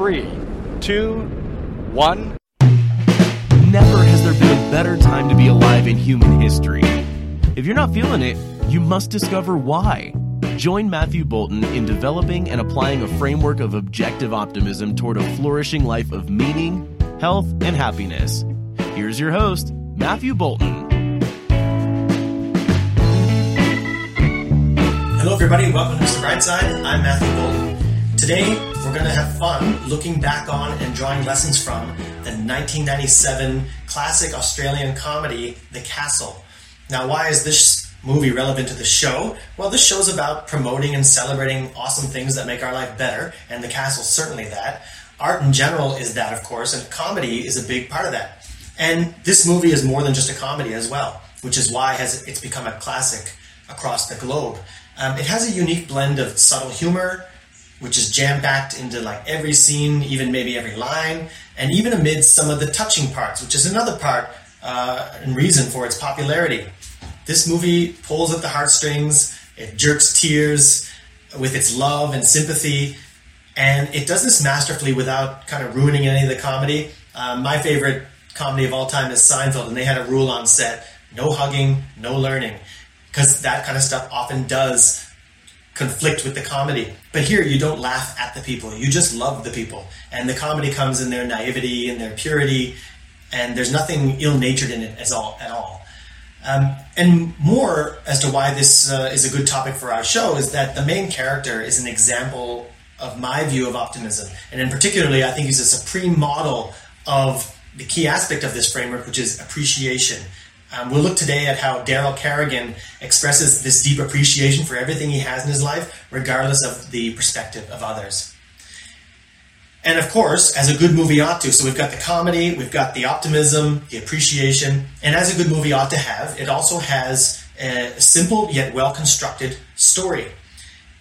three, two, one. Never has there been a better time to be alive in human history. If you're not feeling it, you must discover why. Join Matthew Boulton in developing and applying a framework of objective optimism toward a flourishing life of meaning, health, and happiness. Here's your host, Matthew Boulton. Hello, everybody. Welcome to the Bright Side. I'm Matthew Boulton. Today, we're going to have fun looking back on and drawing lessons from the 1997 classic Australian comedy, The Castle. Now, why is this movie relevant to the show? Well, this show's about promoting and celebrating awesome things that make our life better, and The Castle's certainly that. Art in general is that, of course, and comedy is a big part of that. And this movie is more than just a comedy as well, which is why it's become a classic across the globe. Um, it has a unique blend of subtle humor, which is jam packed into like every scene, even maybe every line, and even amid some of the touching parts, which is another part uh, and reason for its popularity. This movie pulls at the heartstrings, it jerks tears with its love and sympathy, and it does this masterfully without kind of ruining any of the comedy. Uh, my favorite comedy of all time is Seinfeld, and they had a rule on set no hugging, no learning, because that kind of stuff often does conflict with the comedy. But here, you don't laugh at the people, you just love the people. And the comedy comes in their naivety and their purity, and there's nothing ill natured in it at all. At all. Um, and more as to why this uh, is a good topic for our show is that the main character is an example of my view of optimism. And in particularly, I think he's a supreme model of the key aspect of this framework, which is appreciation. Um, we'll look today at how Darryl Kerrigan expresses this deep appreciation for everything he has in his life, regardless of the perspective of others. And of course, as a good movie ought to, so we've got the comedy, we've got the optimism, the appreciation, and as a good movie ought to have, it also has a simple yet well constructed story.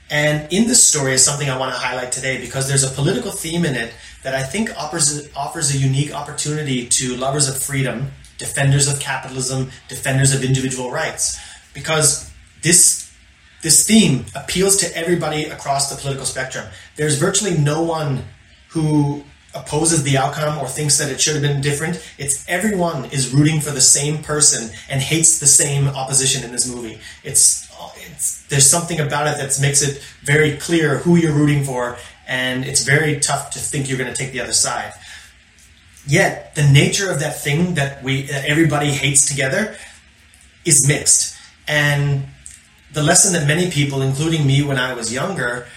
And in this story is something I want to highlight today because there's a political theme in it that I think offers, offers a unique opportunity to lovers of freedom, defenders of capitalism, defenders of individual rights. Because this, this theme appeals to everybody across the political spectrum. There's virtually no one who opposes the outcome or thinks that it should have been different. It's everyone is rooting for the same person and hates the same opposition in this movie. It's, it's there's something about it that makes it very clear who you're rooting for, and it's very tough to think you're going to take the other side. Yet the nature of that thing that we that everybody hates together is mixed, and the lesson that many people, including me when I was younger,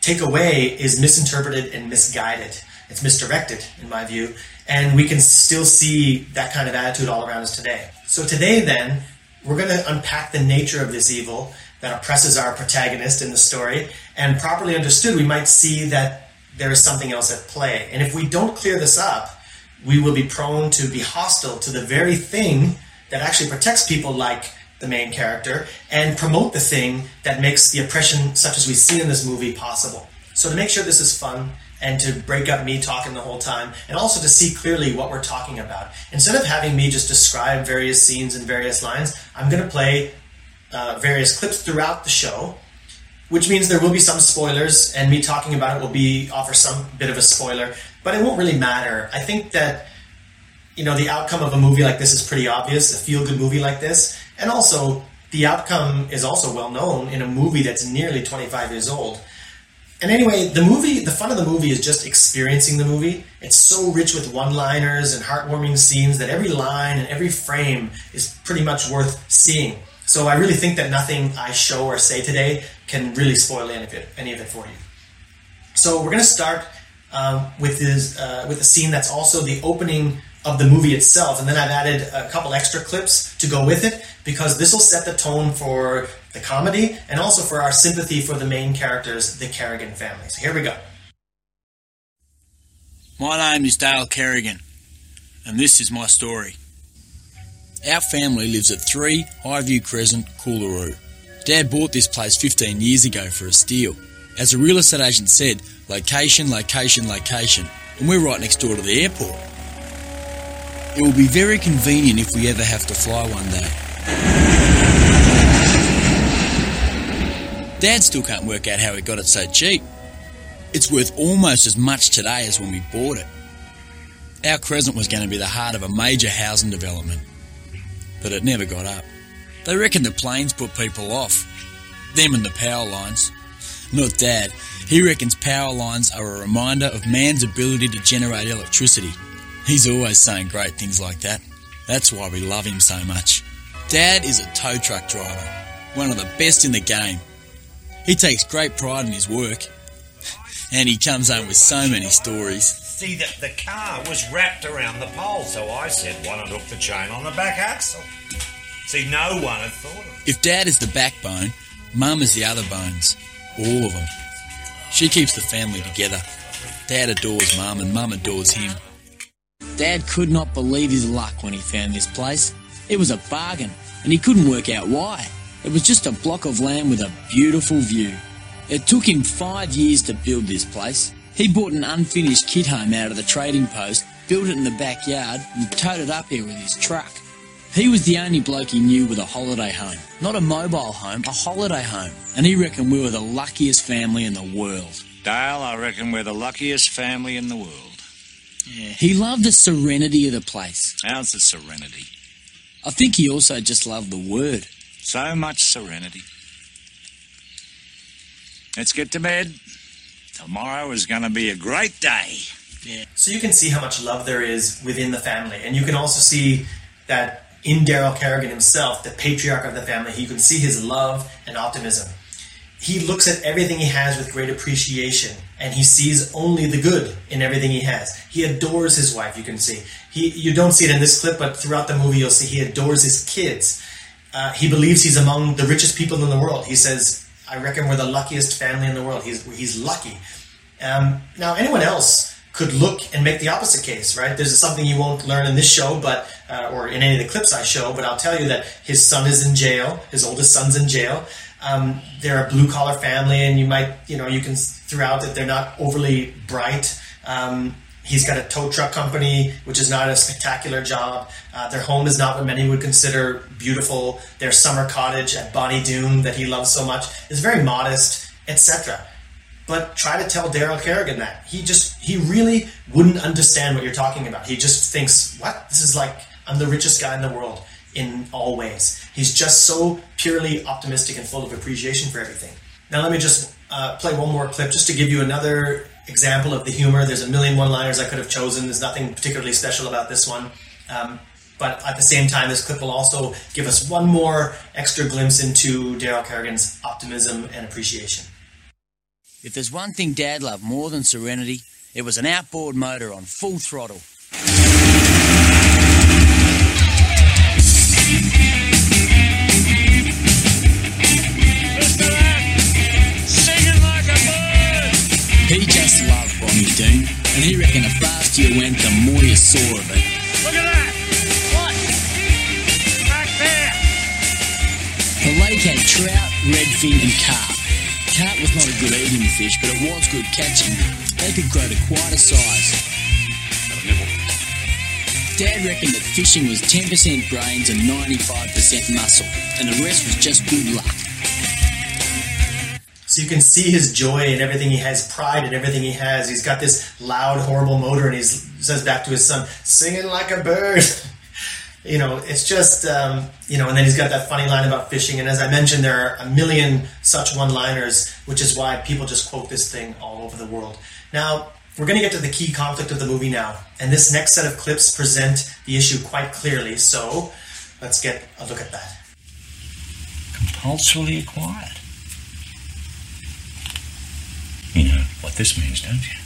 take away is misinterpreted and misguided. It's misdirected, in my view, and we can still see that kind of attitude all around us today. So, today, then, we're going to unpack the nature of this evil that oppresses our protagonist in the story, and properly understood, we might see that there is something else at play. And if we don't clear this up, we will be prone to be hostile to the very thing that actually protects people like the main character and promote the thing that makes the oppression such as we see in this movie possible. So to make sure this is fun and to break up me talking the whole time and also to see clearly what we're talking about, instead of having me just describe various scenes and various lines, I'm going to play uh, various clips throughout the show, which means there will be some spoilers and me talking about it will be offer some bit of a spoiler, but it won't really matter. I think that you know the outcome of a movie like this is pretty obvious, a feel good movie like this and also, the outcome is also well known in a movie that's nearly 25 years old. And anyway, the movie, the fun of the movie is just experiencing the movie. It's so rich with one liners and heartwarming scenes that every line and every frame is pretty much worth seeing. So I really think that nothing I show or say today can really spoil any of it, any of it for you. So we're going to start um, with this, uh, with a scene that's also the opening of the movie itself, and then I've added a couple extra clips to go with it because this will set the tone for the comedy and also for our sympathy for the main characters, the Kerrigan family. So here we go. My name is Dale Kerrigan, and this is my story. Our family lives at 3 Highview Crescent, Coolaroo. Dad bought this place 15 years ago for a steal. As a real estate agent said, location, location, location, and we're right next door to the airport. It will be very convenient if we ever have to fly one day. Dad still can't work out how he got it so cheap. It's worth almost as much today as when we bought it. Our Crescent was going to be the heart of a major housing development, but it never got up. They reckon the planes put people off, them and the power lines. Not Dad. He reckons power lines are a reminder of man's ability to generate electricity. He's always saying great things like that. That's why we love him so much. Dad is a tow truck driver, one of the best in the game. He takes great pride in his work, and he comes home with so many stories. See, that the car was wrapped around the pole, so I said, why not hook the chain on the back axle? See, no one had thought of it. If Dad is the backbone, Mum is the other bones. All of them. She keeps the family together. Dad adores Mum and Mum adores him. Dad could not believe his luck when he found this place. It was a bargain, and he couldn't work out why. It was just a block of land with a beautiful view. It took him five years to build this place. He bought an unfinished kit home out of the trading post, built it in the backyard, and towed it up here with his truck. He was the only bloke he knew with a holiday home. Not a mobile home, a holiday home. And he reckoned we were the luckiest family in the world. Dale, I reckon we're the luckiest family in the world. Yeah. He loved the serenity of the place. How's the serenity? I think he also just loved the word. So much serenity. Let's get to bed. Tomorrow is going to be a great day. Yeah. So you can see how much love there is within the family, and you can also see that in Darryl Kerrigan himself, the patriarch of the family, you can see his love and optimism. He looks at everything he has with great appreciation, and he sees only the good in everything he has. He adores his wife. You can see he. You don't see it in this clip, but throughout the movie, you'll see he adores his kids. Uh, he believes he's among the richest people in the world. He says, "I reckon we're the luckiest family in the world." He's he's lucky. Um, now, anyone else could look and make the opposite case, right? There's something you won't learn in this show, but uh, or in any of the clips I show, but I'll tell you that his son is in jail. His oldest son's in jail. Um, they're a blue collar family, and you might, you know, you can throughout that they're not overly bright. Um, he's got a tow truck company, which is not a spectacular job. Uh, their home is not what many would consider beautiful. Their summer cottage at Bonnie Doon that he loves so much is very modest, etc but try to tell Darryl Kerrigan that. He just, he really wouldn't understand what you're talking about. He just thinks, what? This is like, I'm the richest guy in the world in all ways. He's just so purely optimistic and full of appreciation for everything. Now, let me just uh, play one more clip just to give you another example of the humor. There's a million one liners I could have chosen. There's nothing particularly special about this one. Um, but at the same time, this clip will also give us one more extra glimpse into Darryl Kerrigan's optimism and appreciation. If there's one thing Dad loved more than serenity, it was an outboard motor on full throttle. He just loved Bonnie Doon, and he reckoned the faster you went, the more you saw of it. Look at that! What? Back there! The lake had trout, redfin, and carp. Carp was not a good eating fish, but it was good catching. They could grow to quite a size. Dad reckoned that fishing was 10% brains and 95% muscle, and the rest was just good luck. So you can see his joy and everything he has, pride in everything he has. He's got this loud, horrible motor, and he says back to his son, "Singing like a bird." you know, it's just um, you know, and then he's got that funny line about fishing. And as I mentioned, there are a million such one-liners, which is why people just quote this thing all over the world. Now. We're going to get to the key conflict of the movie now, and this next set of clips present the issue quite clearly. So, let's get a look at that. Compulsorily acquired. You know what this means, don't you?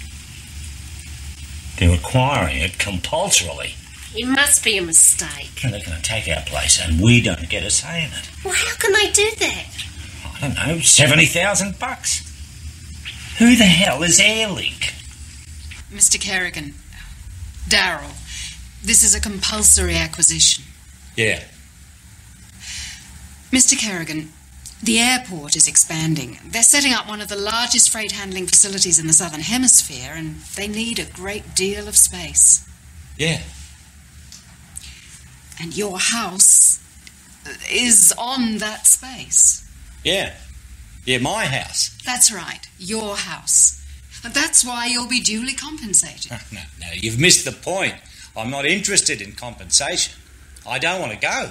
They're acquiring it compulsorily. It must be a mistake. And they're going to take our place, and we don't get a say in it. Well, how can they do that? I don't know, seventy thousand bucks. Who the hell is Airlink? Mr. Kerrigan, Darryl, this is a compulsory acquisition. Yeah. Mr. Kerrigan, the airport is expanding. They're setting up one of the largest freight handling facilities in the Southern Hemisphere, and they need a great deal of space. Yeah. And your house is on that space. Yeah. Yeah, my house. That's right, your house. That's why you'll be duly compensated. No, no, you've missed the point. I'm not interested in compensation. I don't want to go.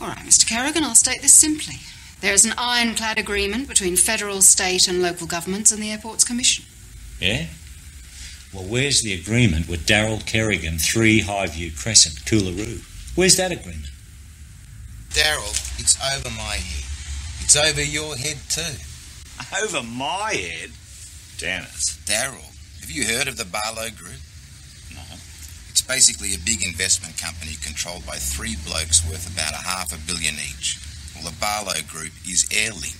All right, Mr. Kerrigan, I'll state this simply. There is an ironclad agreement between federal, state, and local governments and the Airports Commission. Yeah? Well, where's the agreement with Darryl Kerrigan, 3 Highview Crescent, Coolaroo? Where's that agreement? Darryl, it's over my head. It's over your head too. Over my head? Dennis. Darryl, have you heard of the Barlow Group? No. It's basically a big investment company controlled by three blokes worth about a half a billion each. Well, the Barlow Group is Airlink.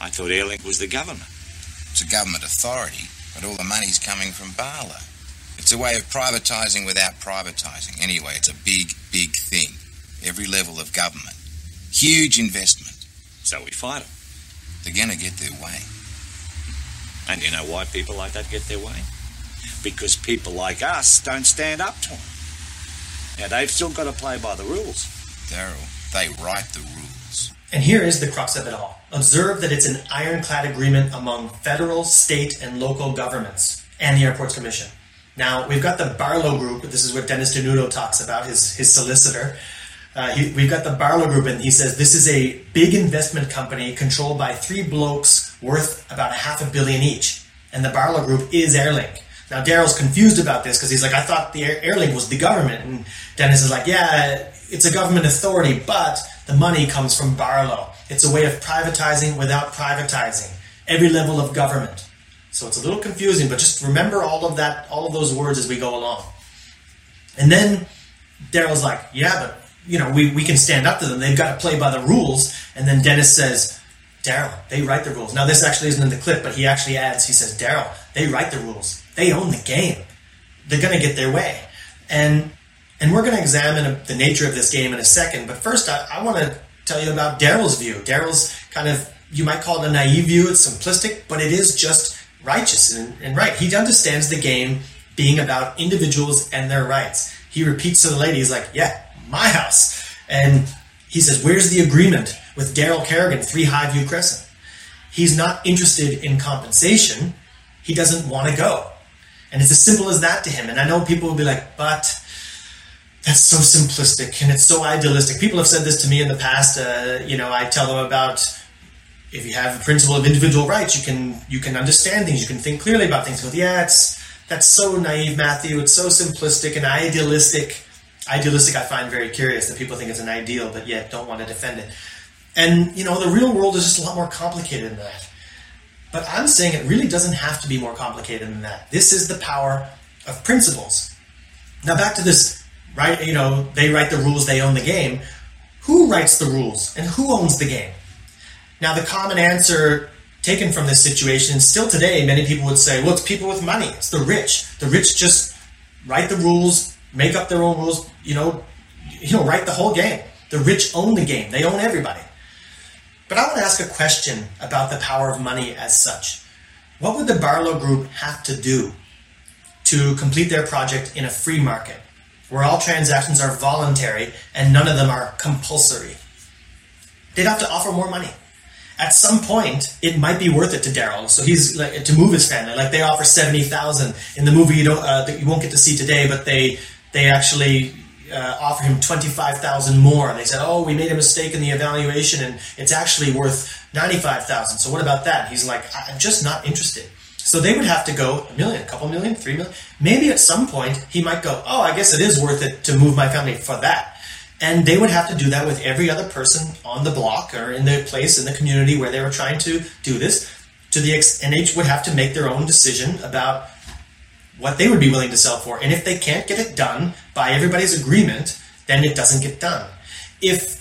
I thought Airlink was the government. It's a government authority, but all the money's coming from Barlow. It's a way of privatising without privatising. Anyway, it's a big, big thing. Every level of government. Huge investment. So we fight them. They're going to get their way. And you know why people like that get their way? Because people like us don't stand up to them. Now, they've still got to play by the rules. Darryl, they write the rules. And here is the crux of it all. Observe that it's an ironclad agreement among federal, state, and local governments and the Airports Commission. Now, we've got the Barlow Group. This is what Dennis Denuto talks about, his, his solicitor. Uh, he, we've got the Barlow Group, and he says this is a big investment company controlled by three blokes worth about a half a billion each. And the Barlow Group is Airlink. Now, Darryl's confused about this because he's like, I thought the Air- Airlink was the government. And Dennis is like, yeah, it's a government authority, but the money comes from Barlow. It's a way of privatizing without privatizing every level of government. So it's a little confusing, but just remember all of that, all of those words as we go along. And then Darryl's like, yeah, but you know, we, we can stand up to them. They've got to play by the rules. And then Dennis says, Darryl, they write the rules. Now, this actually isn't in the clip, but he actually adds, he says, Darryl, they write the rules. They own the game. They're going to get their way. And and we're going to examine the nature of this game in a second. But first, I, I want to tell you about Darryl's view. Darryl's kind of, you might call it a naive view. It's simplistic, but it is just righteous and, and right. He understands the game being about individuals and their rights. He repeats to the lady, he's like, yeah, my house. And he says, Where's the agreement with Darryl Kerrigan, 3 Highview Crescent? He's not interested in compensation. He doesn't want to go. And it's as simple as that to him. And I know people will be like, But that's so simplistic and it's so idealistic. People have said this to me in the past. Uh, you know, I tell them about if you have a principle of individual rights, you can you can understand things, you can think clearly about things. Go, yeah, it's that's so naive, Matthew. It's so simplistic and idealistic idealistic I find very curious that people think it's an ideal, but yet don't want to defend it. And, you know, the real world is just a lot more complicated than that. But I'm saying it really doesn't have to be more complicated than that. This is the power of principles. Now, back to this, right? You know, they write the rules, they own the game. Who writes the rules and who owns the game? Now, the common answer taken from this situation, still today, many people would say, well, it's people with money, it's the rich. The rich just write the rules, make up their own rules, you know, you know, write the whole game. The rich own the game. They own everybody. But I want to ask a question about the power of money as such. What would the Barlow Group have to do to complete their project in a free market, where all transactions are voluntary and none of them are compulsory? They'd have to offer more money. At some point, it might be worth it to Darryl. So he's like, to move his family. Like they offer seventy thousand in the movie. You don't uh, that you won't get to see today, but they they actually uh, offer him 25,000 more. And they said, "Oh, we made a mistake in the evaluation and it's actually worth 95,000." So what about that? He's like, "I'm just not interested." So they would have to go a million, a couple million, three million. Maybe at some point he might go, "Oh, I guess it is worth it to move my family for that." And they would have to do that with every other person on the block or in the place in the community where they were trying to do this. To the ex- and each would have to make their own decision about what they would be willing to sell for. And if they can't get it done by everybody's agreement, then it doesn't get done. If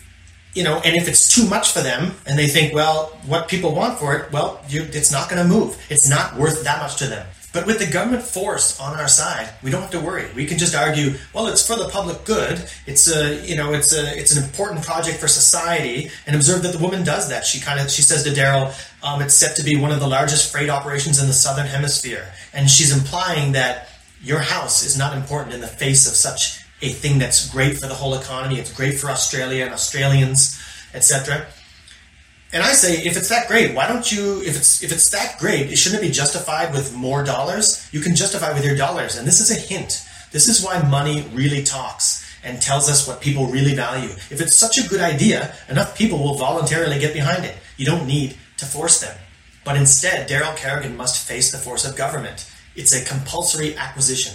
you know, and if it's too much for them, and they think, well, what people want for it, well, you, it's not going to move. It's not worth that much to them. But with the government force on our side, we don't have to worry. We can just argue, well, it's for the public good. It's a, you know, it's a, it's an important project for society. And observe that the woman does that. She kind of, she says to Darryl, um, it's set to be one of the largest freight operations in the southern hemisphere, and she's implying that your house is not important in the face of such a thing that's great for the whole economy. It's great for Australia and Australians, etc. And I say, if it's that great, why don't you? If it's if it's that great, it shouldn't it be justified with more dollars? You can justify with your dollars, and this is a hint. This is why money really talks and tells us what people really value. If it's such a good idea, enough people will voluntarily get behind it. You don't need to force them. But instead, Darryl Kerrigan must face the force of government. It's a compulsory acquisition.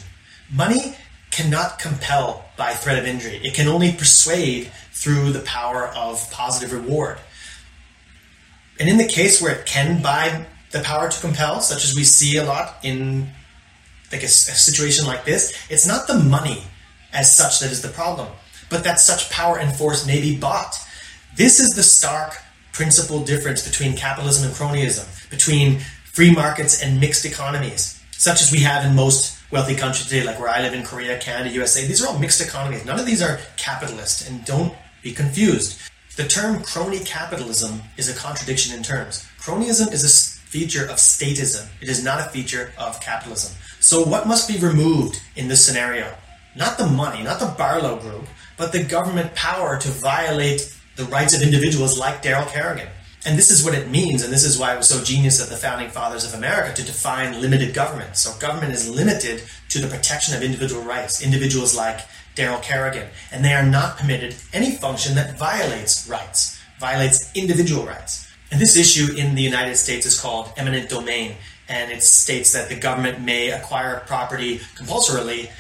Money cannot compel by threat of injury. It can only persuade through the power of positive reward. And in the case where it can buy the power to compel, such as we see a lot in like a, a situation like this, it's not the money as such that is the problem, but that such power and force may be bought. This is the stark principal difference between capitalism and cronyism, between free markets and mixed economies, such as we have in most wealthy countries today, like where I live in Korea, Canada, USA. These are all mixed economies. None of these are capitalist, and don't be confused. The term crony capitalism is a contradiction in terms. Cronyism is a feature of statism, it is not a feature of capitalism. So, what must be removed in this scenario? Not the money, not the Barlow Group, but the government power to violate the rights of individuals like Darryl Kerrigan. And this is what it means, and this is why it was so genius of the founding fathers of America to define limited government. So government is limited to the protection of individual rights, individuals like Darryl Kerrigan, and they are not permitted any function that violates rights, violates individual rights. And this issue in the United States is called eminent domain, and it states that the government may acquire property compulsorily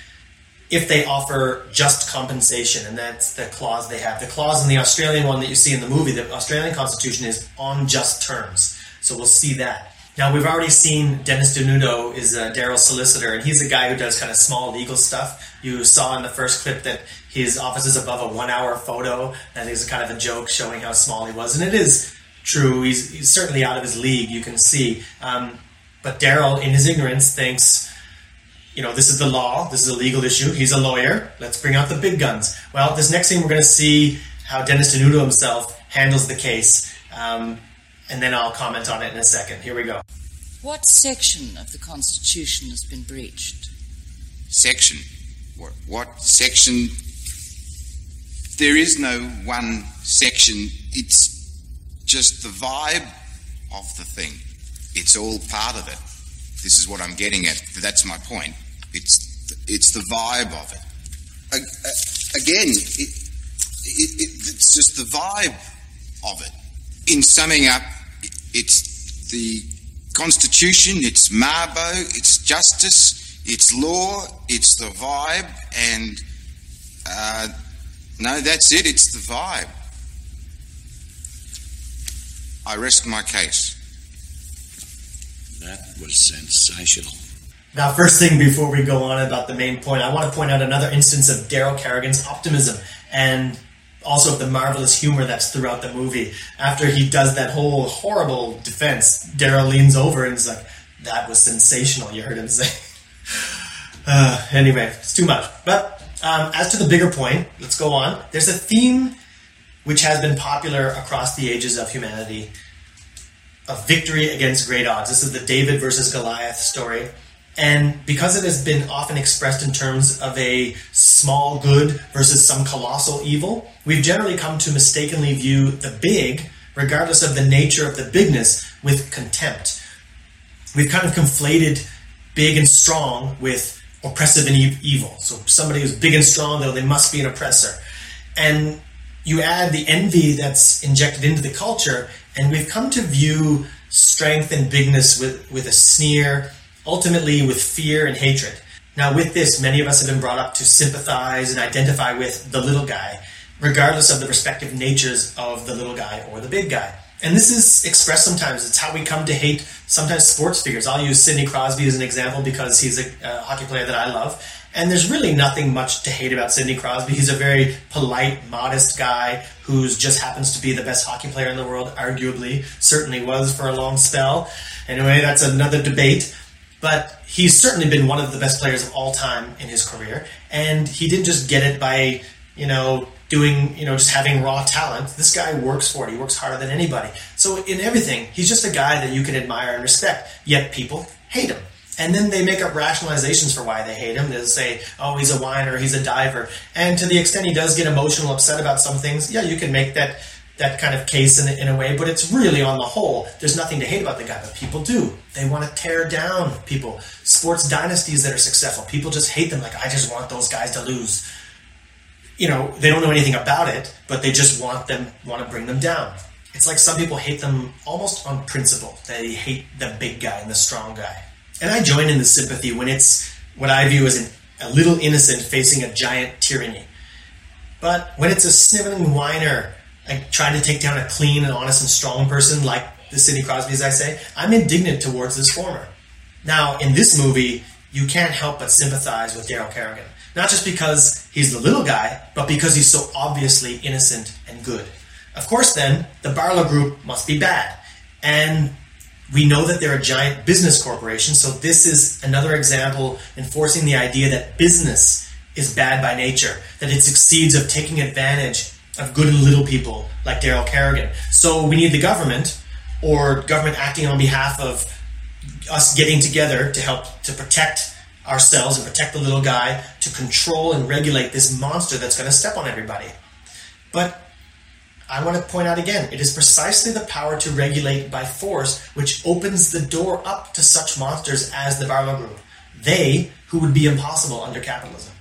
if they offer just compensation, and that's the clause they have. The clause in the Australian one that you see in the movie, the Australian Constitution, is on just terms. So we'll see that. Now we've already seen Dennis Denuto is Darryl's solicitor, and he's a guy who does kind of small legal stuff. You saw in the first clip that his office is above a one-hour photo, and there's kind of a joke showing how small he was, and it is true. He's, he's certainly out of his league. You can see, um, but Darryl, in his ignorance, thinks you know, this is the law, this is a legal issue. He's a lawyer. Let's bring out the big guns. Well, this next thing we're going to see how Dennis Denuto himself handles the case, um, and then I'll comment on it in a second. Here we go. What section of the Constitution has been breached? Section? What, what section? There is no one section. It's just the vibe of the thing. It's all part of it. This is what I'm getting at. That's my point. It's it's the vibe of it. Again, it, it, it, it's just the vibe of it. In summing up, it's the Constitution, it's Mabo, it's justice, it's law, it's the vibe, and uh, no, that's it. It's the vibe. I rest my case. That was sensational. Now, first thing before we go on about the main point, I want to point out another instance of Darryl Kerrigan's optimism and also the marvelous humor that's throughout the movie. After he does that whole horrible defense, Darryl leans over and is like, "That was sensational." You heard him say. uh, anyway, it's too much. But um, as to the bigger point, let's go on. There's a theme which has been popular across the ages of humanity of victory against great odds. This is the David versus Goliath story. And because it has been often expressed in terms of a small good versus some colossal evil, we've generally come to mistakenly view the big, regardless of the nature of the bigness, with contempt. We've kind of conflated big and strong with oppressive and evil. So somebody who's big and strong, though, they must be an oppressor. And you add the envy that's injected into the culture, and we've come to view strength and bigness with, with a sneer, ultimately with fear and hatred. Now, with this, many of us have been brought up to sympathize and identify with the little guy, regardless of the respective natures of the little guy or the big guy. And this is expressed sometimes. It's how we come to hate sometimes sports figures. I'll use Sidney Crosby as an example because he's a, hockey player that I love. And there's really nothing much to hate about Sidney Crosby. He's a very polite, modest guy who just happens to be the best hockey player in the world, arguably. Certainly was for a long spell. Anyway, that's another debate. But he's certainly been one of the best players of all time in his career. And he didn't just get it by, you know, doing, you know, just having raw talent. This guy works for it. He works harder than anybody. So in everything, he's just a guy that you can admire and respect. Yet people hate him. And then they make up rationalizations for why they hate him. They'll say, oh, he's a whiner, he's a diver. And to the extent he does get emotional, upset about some things, yeah, you can make that that kind of case in in a way, but it's really on the whole, there's nothing to hate about the guy, but people do. They want to tear down people. Sports dynasties that are successful, people just hate them. Like, I just want those guys to lose. You know, they don't know anything about it, but they just want them, want to bring them down. It's like some people hate them almost on principle. They hate the big guy and the strong guy. And I join in the sympathy when it's what I view as an, a little innocent facing a giant tyranny. But when it's a sniveling whiner like trying to take down a clean and honest and strong person like the Sidney Crosby, as I say, I'm indignant towards this former. Now, in this movie, you can't help but sympathize with Darryl Kerrigan. Not just because he's the little guy, but because he's so obviously innocent and good. Of course, then, the Barlow Group must be bad. And we know that they're a giant business corporation, so this is another example enforcing the idea that business is bad by nature, that it succeeds of taking advantage of good and little people like Darryl Kerrigan. So we need the government or government acting on behalf of us getting together to help to protect ourselves and protect the little guy, to control and regulate this monster that's going to step on everybody. But I want to point out again, it is precisely the power to regulate by force which opens the door up to such monsters as the Barlow Group. They who would be impossible under capitalism.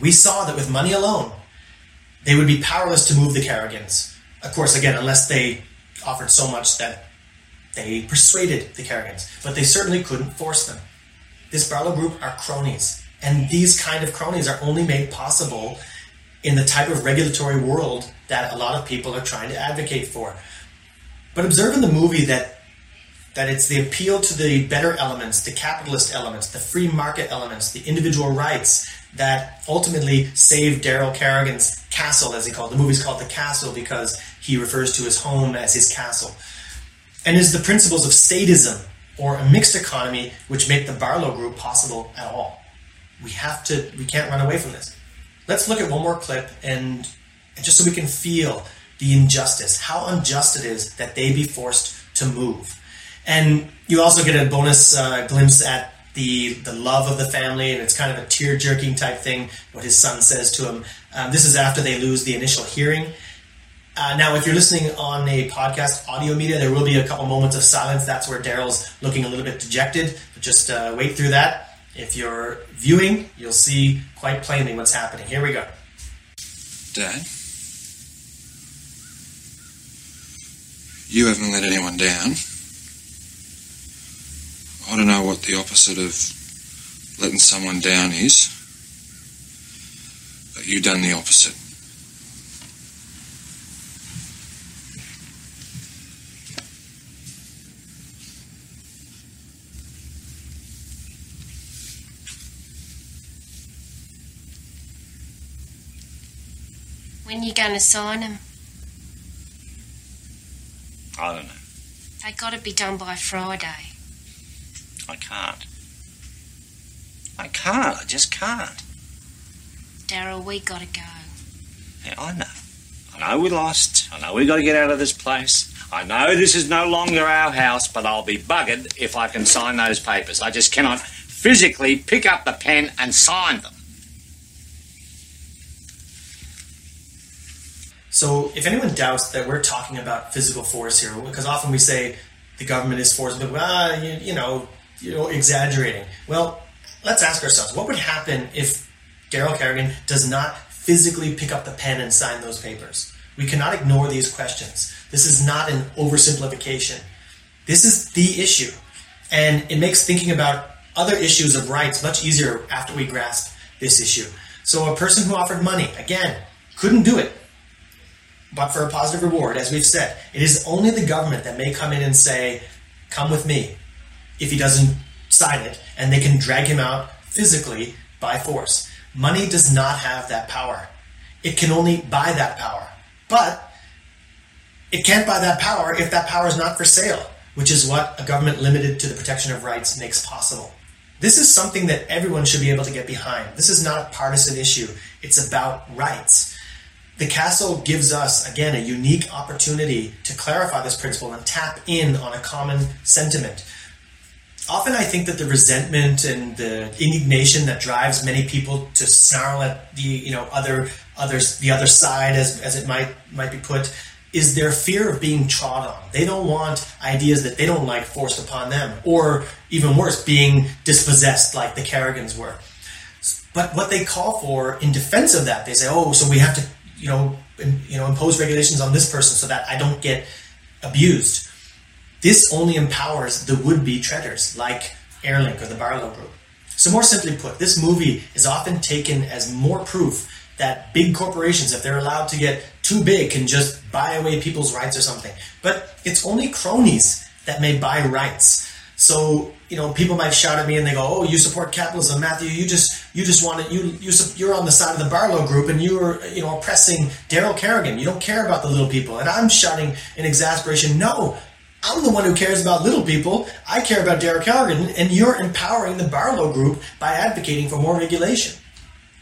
We saw that with money alone, they would be powerless to move the Kerrigans. Of course, again, unless they offered so much that they persuaded the Kerrigans, but they certainly couldn't force them. This Barlow group are cronies, and these kind of cronies are only made possible in the type of regulatory world that a lot of people are trying to advocate for. But observe in the movie that that it's the appeal to the better elements, the capitalist elements, the free market elements, the individual rights that ultimately saved Darryl Kerrigan's castle, as he called it. The movie's called The Castle because he refers to his home as his castle. And is the principles of statism or a mixed economy which make the Barlow Group possible at all. We have to, we can't run away from this. Let's look at one more clip and, and just so we can feel the injustice, how unjust it is that they be forced to move. And you also get a bonus uh, glimpse at the the love of the family, and it's kind of a tear jerking type thing. What his son says to him. Um, this is after they lose the initial hearing. Uh, now, if you're listening on a podcast audio media, there will be a couple moments of silence. That's where Darryl's looking a little bit dejected. But just uh, wait through that. If you're viewing, you'll see quite plainly what's happening. Here we go. Dad, you haven't let anyone down. I don't know what the opposite of letting someone down is, but you've done the opposite. When you going to sign them? I don't know. They got to be done by Friday. I can't. I can't. I just can't. Darryl, we got to go. Yeah, I know. I know we lost. I know we got to get out of this place. I know this is no longer our house, but I'll be buggered if I can sign those papers. I just cannot physically pick up the pen and sign them. So, if anyone doubts that we're talking about physical force here, because often we say the government is forcing people, ah, you, you know, you know, exaggerating. Well, let's ask ourselves, what would happen if Darryl Kerrigan does not physically pick up the pen and sign those papers? We cannot ignore these questions. This is not an oversimplification. This is the issue. And it makes thinking about other issues of rights much easier after we grasp this issue. So, a person who offered money, again, couldn't do it but for a positive reward, as we've said. It is only the government that may come in and say, Come with me, if he doesn't sign it, and they can drag him out physically by force. Money does not have that power. It can only buy that power. But it can't buy that power if that power is not for sale, which is what a government limited to the protection of rights makes possible. This is something that everyone should be able to get behind. This is not a partisan issue, it's about rights. The castle gives us, again, a unique opportunity to clarify this principle and tap in on a common sentiment. Often I think that the resentment and the indignation that drives many people to snarl at the you know other others the other side as, as it might might be put is their fear of being trod on. They don't want ideas that they don't like forced upon them, or even worse, being dispossessed like the Kerrigans were. But what they call for in defense of that, they say, "Oh, so we have to, you know, in, you know, impose regulations on this person so that I don't get abused." This only empowers the would-be treaders like Airlink or the Barlow Group. So, more simply put, this movie is often taken as more proof that big corporations, if they're allowed to get too big, can just buy away people's rights or something. But it's only cronies that may buy rights. So you know, people might shout at me and they go, "Oh, you support capitalism, Matthew. You just you just want to you you you're on the side of the Barlow Group and you're you know oppressing Darryl Kerrigan. You don't care about the little people." And I'm shouting in exasperation, "No, I'm the one who cares about little people. I care about Darryl Kerrigan, and you're empowering the Barlow Group by advocating for more regulation."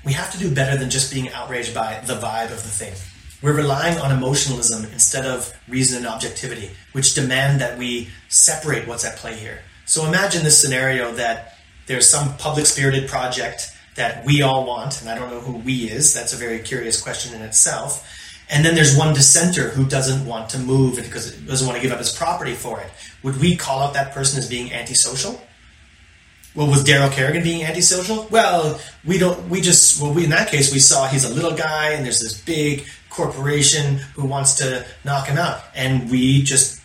We have to do better than just being outraged by the vibe of the thing. We're relying on emotionalism instead of reason and objectivity, which demand that we separate what's at play here. So imagine this scenario that there's some public spirited project that we all want, and I don't know who we is, that's a very curious question in itself. And then there's one dissenter who doesn't want to move because doesn't want to give up his property for it. Would we call out that person as being antisocial? Well, was Darryl Kerrigan being antisocial? Well, we don't. We just well, we in that case we saw he's a little guy, and there's this big corporation who wants to knock him out, and we just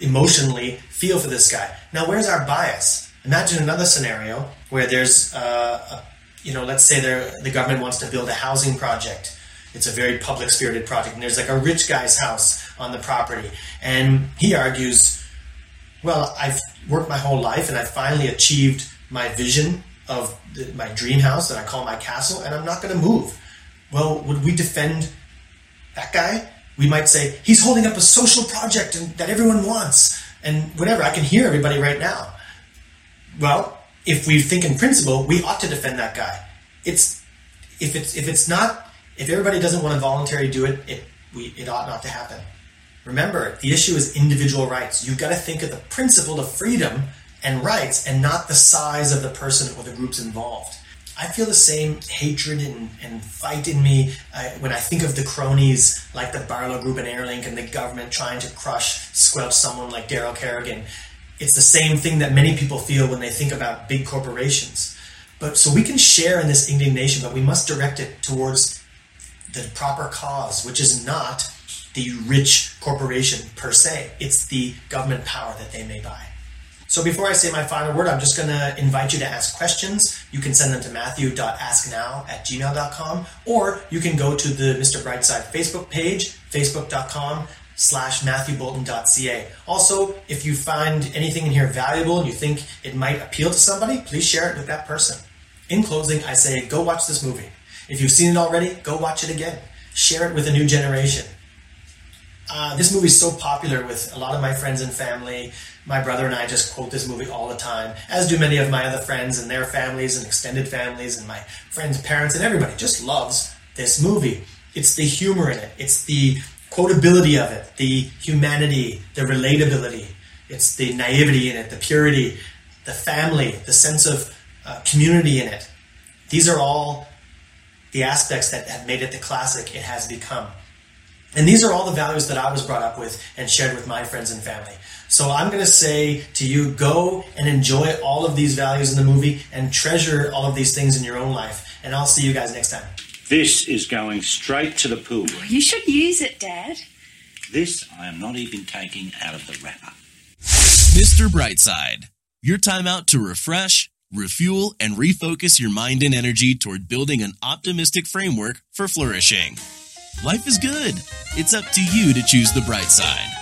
emotionally feel for this guy. Now, where's our bias? Imagine another scenario where there's, uh, a, you know, let's say the government wants to build a housing project. It's a very public spirited project, and there's like a rich guy's house on the property, and he argues, well, I've worked my whole life and I finally achieved my vision of the, my dream house that I call my castle, and I'm not going to move. Well, would we defend that guy? We might say he's holding up a social project that everyone wants, and whatever. I can hear everybody right now. Well, if we think in principle, we ought to defend that guy. It's if it's if it's not if everybody doesn't want to voluntarily do it, it we it ought not to happen. Remember, the issue is individual rights. You've got to think of the principle of freedom and rights and not the size of the person or the groups involved. I feel the same hatred and, and fight in me uh, when I think of the cronies like the Barlow Group and Airlink and the government trying to crush, squelch someone like Darryl Kerrigan. It's the same thing that many people feel when they think about big corporations. But so we can share in this indignation, but we must direct it towards the proper cause, which is not the rich corporation per se. It's the government power that they may buy. So before I say my final word, I'm just going to invite you to ask questions. You can send them to matthew.asknow at gmail.com, or you can go to the Mr. Brightside Facebook page, facebook.com slash matthewboulton.ca. Also, if you find anything in here valuable and you think it might appeal to somebody, please share it with that person. In closing, I say go watch this movie. If you've seen it already, go watch it again. Share it with a new generation. Uh, this movie is so popular with a lot of my friends and family. My brother and I just quote this movie all the time, as do many of my other friends and their families and extended families, and my friends' parents, and everybody just loves this movie. It's the humor in it, it's the quotability of it, the humanity, the relatability, it's the naivety in it, the purity, the family, the sense of uh, community in it. These are all the aspects that have made it the classic it has become. And these are all the values that I was brought up with and shared with my friends and family. So I'm going to say to you, go and enjoy all of these values in the movie and treasure all of these things in your own life. And I'll see you guys next time. This is going straight to the pool. You should use it, Dad. This I am not even taking out of the wrapper. Mr. Brightside, your time out to refresh, refuel, and refocus your mind and energy toward building an optimistic framework for flourishing. Life is good. It's up to you to choose the bright side.